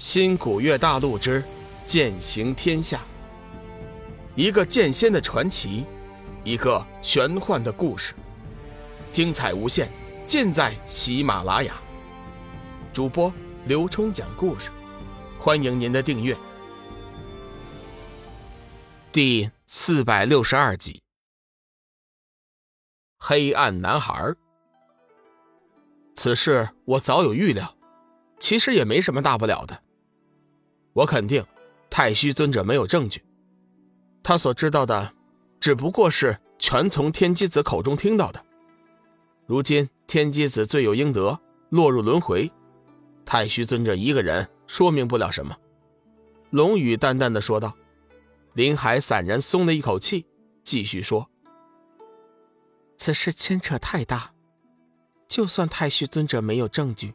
新古月大陆之剑行天下，一个剑仙的传奇，一个玄幻的故事，精彩无限，尽在喜马拉雅。主播刘冲讲故事，欢迎您的订阅。第四百六十二集，黑暗男孩。此事我早有预料，其实也没什么大不了的。我肯定，太虚尊者没有证据，他所知道的，只不过是全从天机子口中听到的。如今天机子罪有应得，落入轮回，太虚尊者一个人说明不了什么。龙宇淡淡的说道。林海散然松了一口气，继续说：“此事牵扯太大，就算太虚尊者没有证据，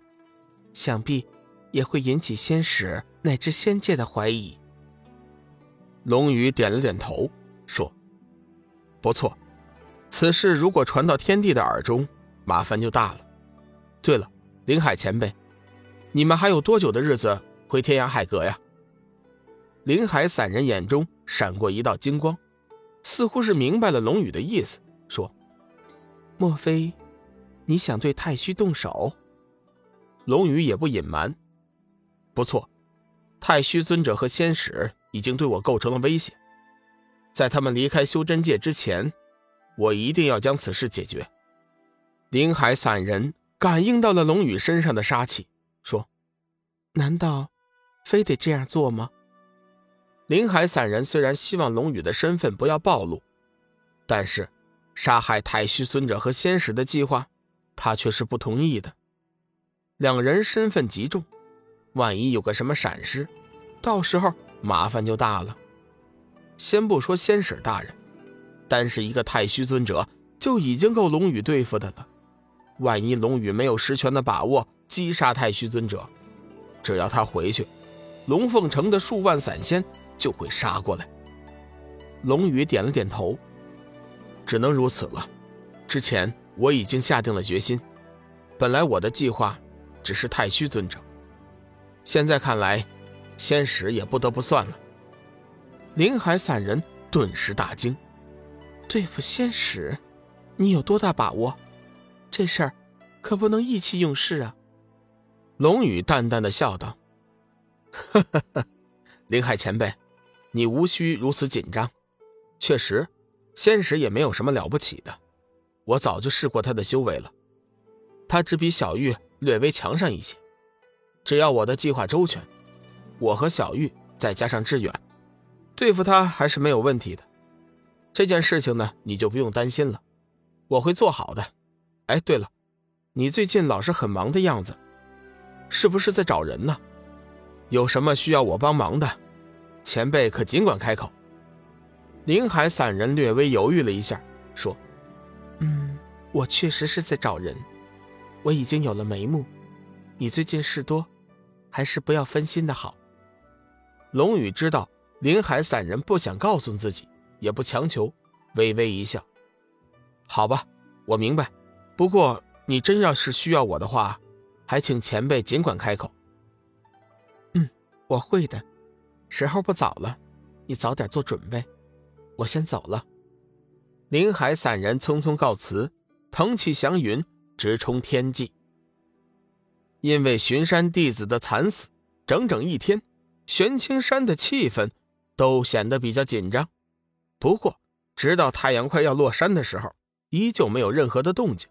想必也会引起仙使。”乃至仙界的怀疑。龙宇点了点头，说：“不错，此事如果传到天帝的耳中，麻烦就大了。对了，林海前辈，你们还有多久的日子回天涯海阁呀？”林海散人眼中闪过一道金光，似乎是明白了龙宇的意思，说：“莫非你想对太虚动手？”龙宇也不隐瞒：“不错。”太虚尊者和仙使已经对我构成了威胁，在他们离开修真界之前，我一定要将此事解决。林海散人感应到了龙宇身上的杀气，说：“难道非得这样做吗？”林海散人虽然希望龙宇的身份不要暴露，但是杀害太虚尊者和仙使的计划，他却是不同意的。两人身份极重。万一有个什么闪失，到时候麻烦就大了。先不说仙使大人，单是一个太虚尊者就已经够龙宇对付的了。万一龙宇没有实权的把握击杀太虚尊者，只要他回去，龙凤城的数万散仙就会杀过来。龙宇点了点头，只能如此了。之前我已经下定了决心，本来我的计划只是太虚尊者。现在看来，仙使也不得不算了。林海散人顿时大惊：“对付仙使，你有多大把握？这事儿可不能意气用事啊！”龙宇淡淡的笑道：“呵呵呵，林海前辈，你无需如此紧张。确实，仙使也没有什么了不起的，我早就试过他的修为了，他只比小玉略微强上一些。”只要我的计划周全，我和小玉再加上志远，对付他还是没有问题的。这件事情呢，你就不用担心了，我会做好的。哎，对了，你最近老是很忙的样子，是不是在找人呢？有什么需要我帮忙的，前辈可尽管开口。林海散人略微犹豫了一下，说：“嗯，我确实是在找人，我已经有了眉目。你最近事多。”还是不要分心的好。龙宇知道林海散人不想告诉自己，也不强求，微微一笑：“好吧，我明白。不过你真要是需要我的话，还请前辈尽管开口。”“嗯，我会的。时候不早了，你早点做准备。我先走了。”林海散人匆匆告辞，腾起祥云，直冲天际。因为巡山弟子的惨死，整整一天，玄青山的气氛都显得比较紧张。不过，直到太阳快要落山的时候，依旧没有任何的动静。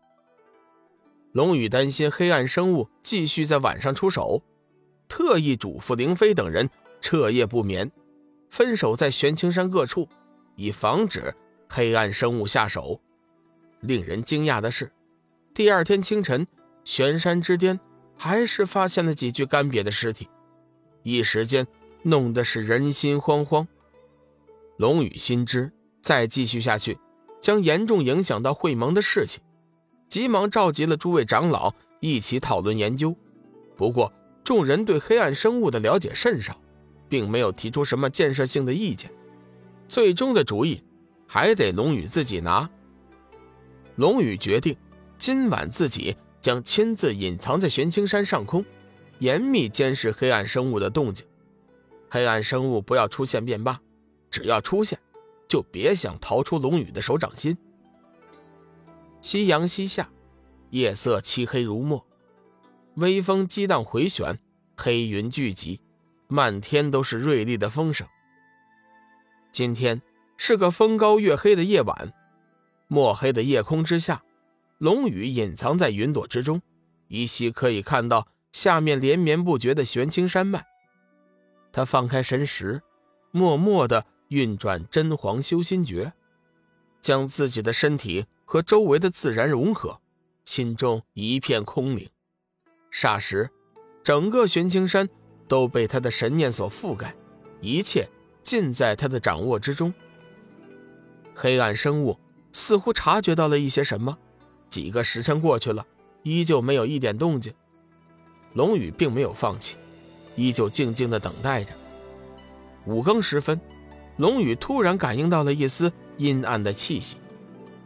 龙宇担心黑暗生物继续在晚上出手，特意嘱咐凌飞等人彻夜不眠，分守在玄青山各处，以防止黑暗生物下手。令人惊讶的是，第二天清晨，玄山之巅。还是发现了几具干瘪的尸体，一时间弄得是人心惶惶。龙宇心知再继续下去，将严重影响到会盟的事情，急忙召集了诸位长老一起讨论研究。不过众人对黑暗生物的了解甚少，并没有提出什么建设性的意见。最终的主意还得龙宇自己拿。龙宇决定，今晚自己。将亲自隐藏在玄青山上空，严密监视黑暗生物的动静。黑暗生物不要出现便罢，只要出现，就别想逃出龙宇的手掌心。夕阳西下，夜色漆黑如墨，微风激荡回旋，黑云聚集，漫天都是锐利的风声。今天是个风高月黑的夜晚，墨黑的夜空之下，龙宇隐藏在云朵之中，依稀可以看到下面连绵不绝的玄青山脉。他放开神识，默默地运转真黄修心诀，将自己的身体和周围的自然融合，心中一片空灵。霎时，整个玄青山都被他的神念所覆盖，一切尽在他的掌握之中。黑暗生物似乎察觉到了一些什么，几个时辰过去了，依旧没有一点动静。龙宇并没有放弃。依旧静静的等待着。五更时分，龙宇突然感应到了一丝阴暗的气息，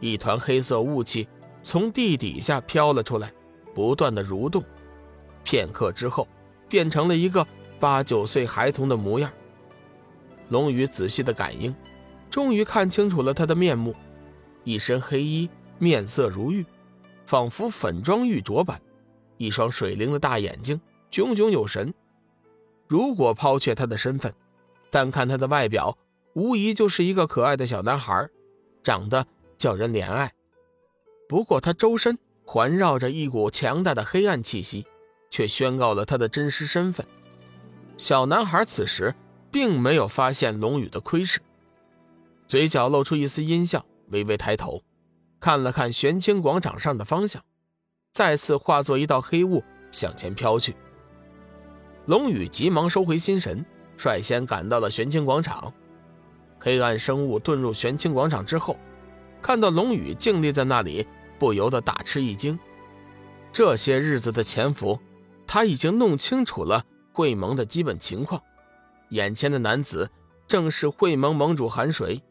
一团黑色雾气从地底下飘了出来，不断的蠕动。片刻之后，变成了一个八九岁孩童的模样。龙宇仔细的感应，终于看清楚了他的面目：一身黑衣，面色如玉，仿佛粉妆玉琢般；一双水灵的大眼睛，炯炯有神。如果抛却他的身份，单看他的外表，无疑就是一个可爱的小男孩，长得叫人怜爱。不过他周身环绕着一股强大的黑暗气息，却宣告了他的真实身份。小男孩此时并没有发现龙宇的窥视，嘴角露出一丝阴笑，微微抬头，看了看玄清广场上的方向，再次化作一道黑雾向前飘去。龙宇急忙收回心神，率先赶到了玄清广场。黑暗生物遁入玄清广场之后，看到龙宇静立在那里，不由得大吃一惊。这些日子的潜伏，他已经弄清楚了会盟的基本情况。眼前的男子正是会盟盟主韩水，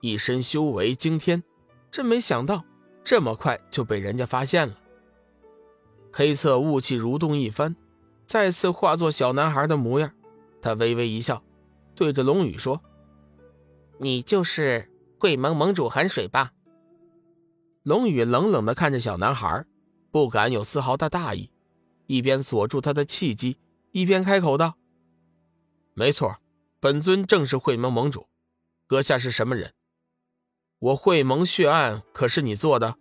一身修为惊天，真没想到这么快就被人家发现了。黑色雾气蠕动一番。再次化作小男孩的模样，他微微一笑，对着龙宇说：“你就是会盟盟主寒水吧？”龙宇冷冷的看着小男孩，不敢有丝毫的大意，一边锁住他的气机，一边开口道：“没错，本尊正是会盟盟主。阁下是什么人？我会盟血案可是你做的？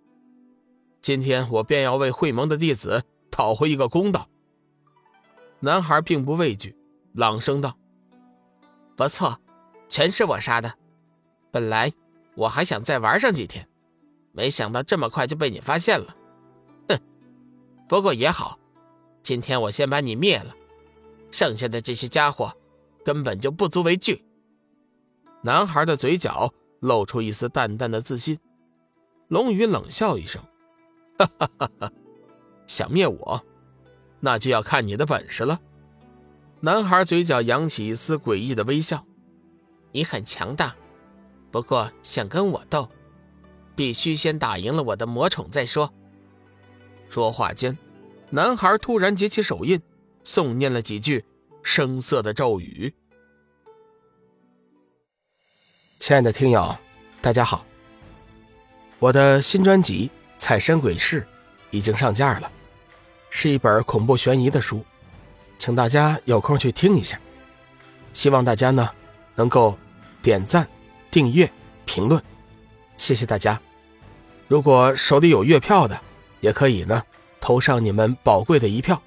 今天我便要为会盟的弟子讨回一个公道。”男孩并不畏惧，朗声道：“不错，全是我杀的。本来我还想再玩上几天，没想到这么快就被你发现了。哼，不过也好，今天我先把你灭了，剩下的这些家伙根本就不足为惧。”男孩的嘴角露出一丝淡淡的自信。龙宇冷笑一声：“哈哈哈哈，想灭我？”那就要看你的本事了。男孩嘴角扬起一丝诡异的微笑。你很强大，不过想跟我斗，必须先打赢了我的魔宠再说。说话间，男孩突然结起手印，诵念了几句生涩的咒语。亲爱的听友，大家好，我的新专辑《彩身鬼事》已经上架了。是一本恐怖悬疑的书，请大家有空去听一下。希望大家呢能够点赞、订阅、评论，谢谢大家。如果手里有月票的，也可以呢投上你们宝贵的一票。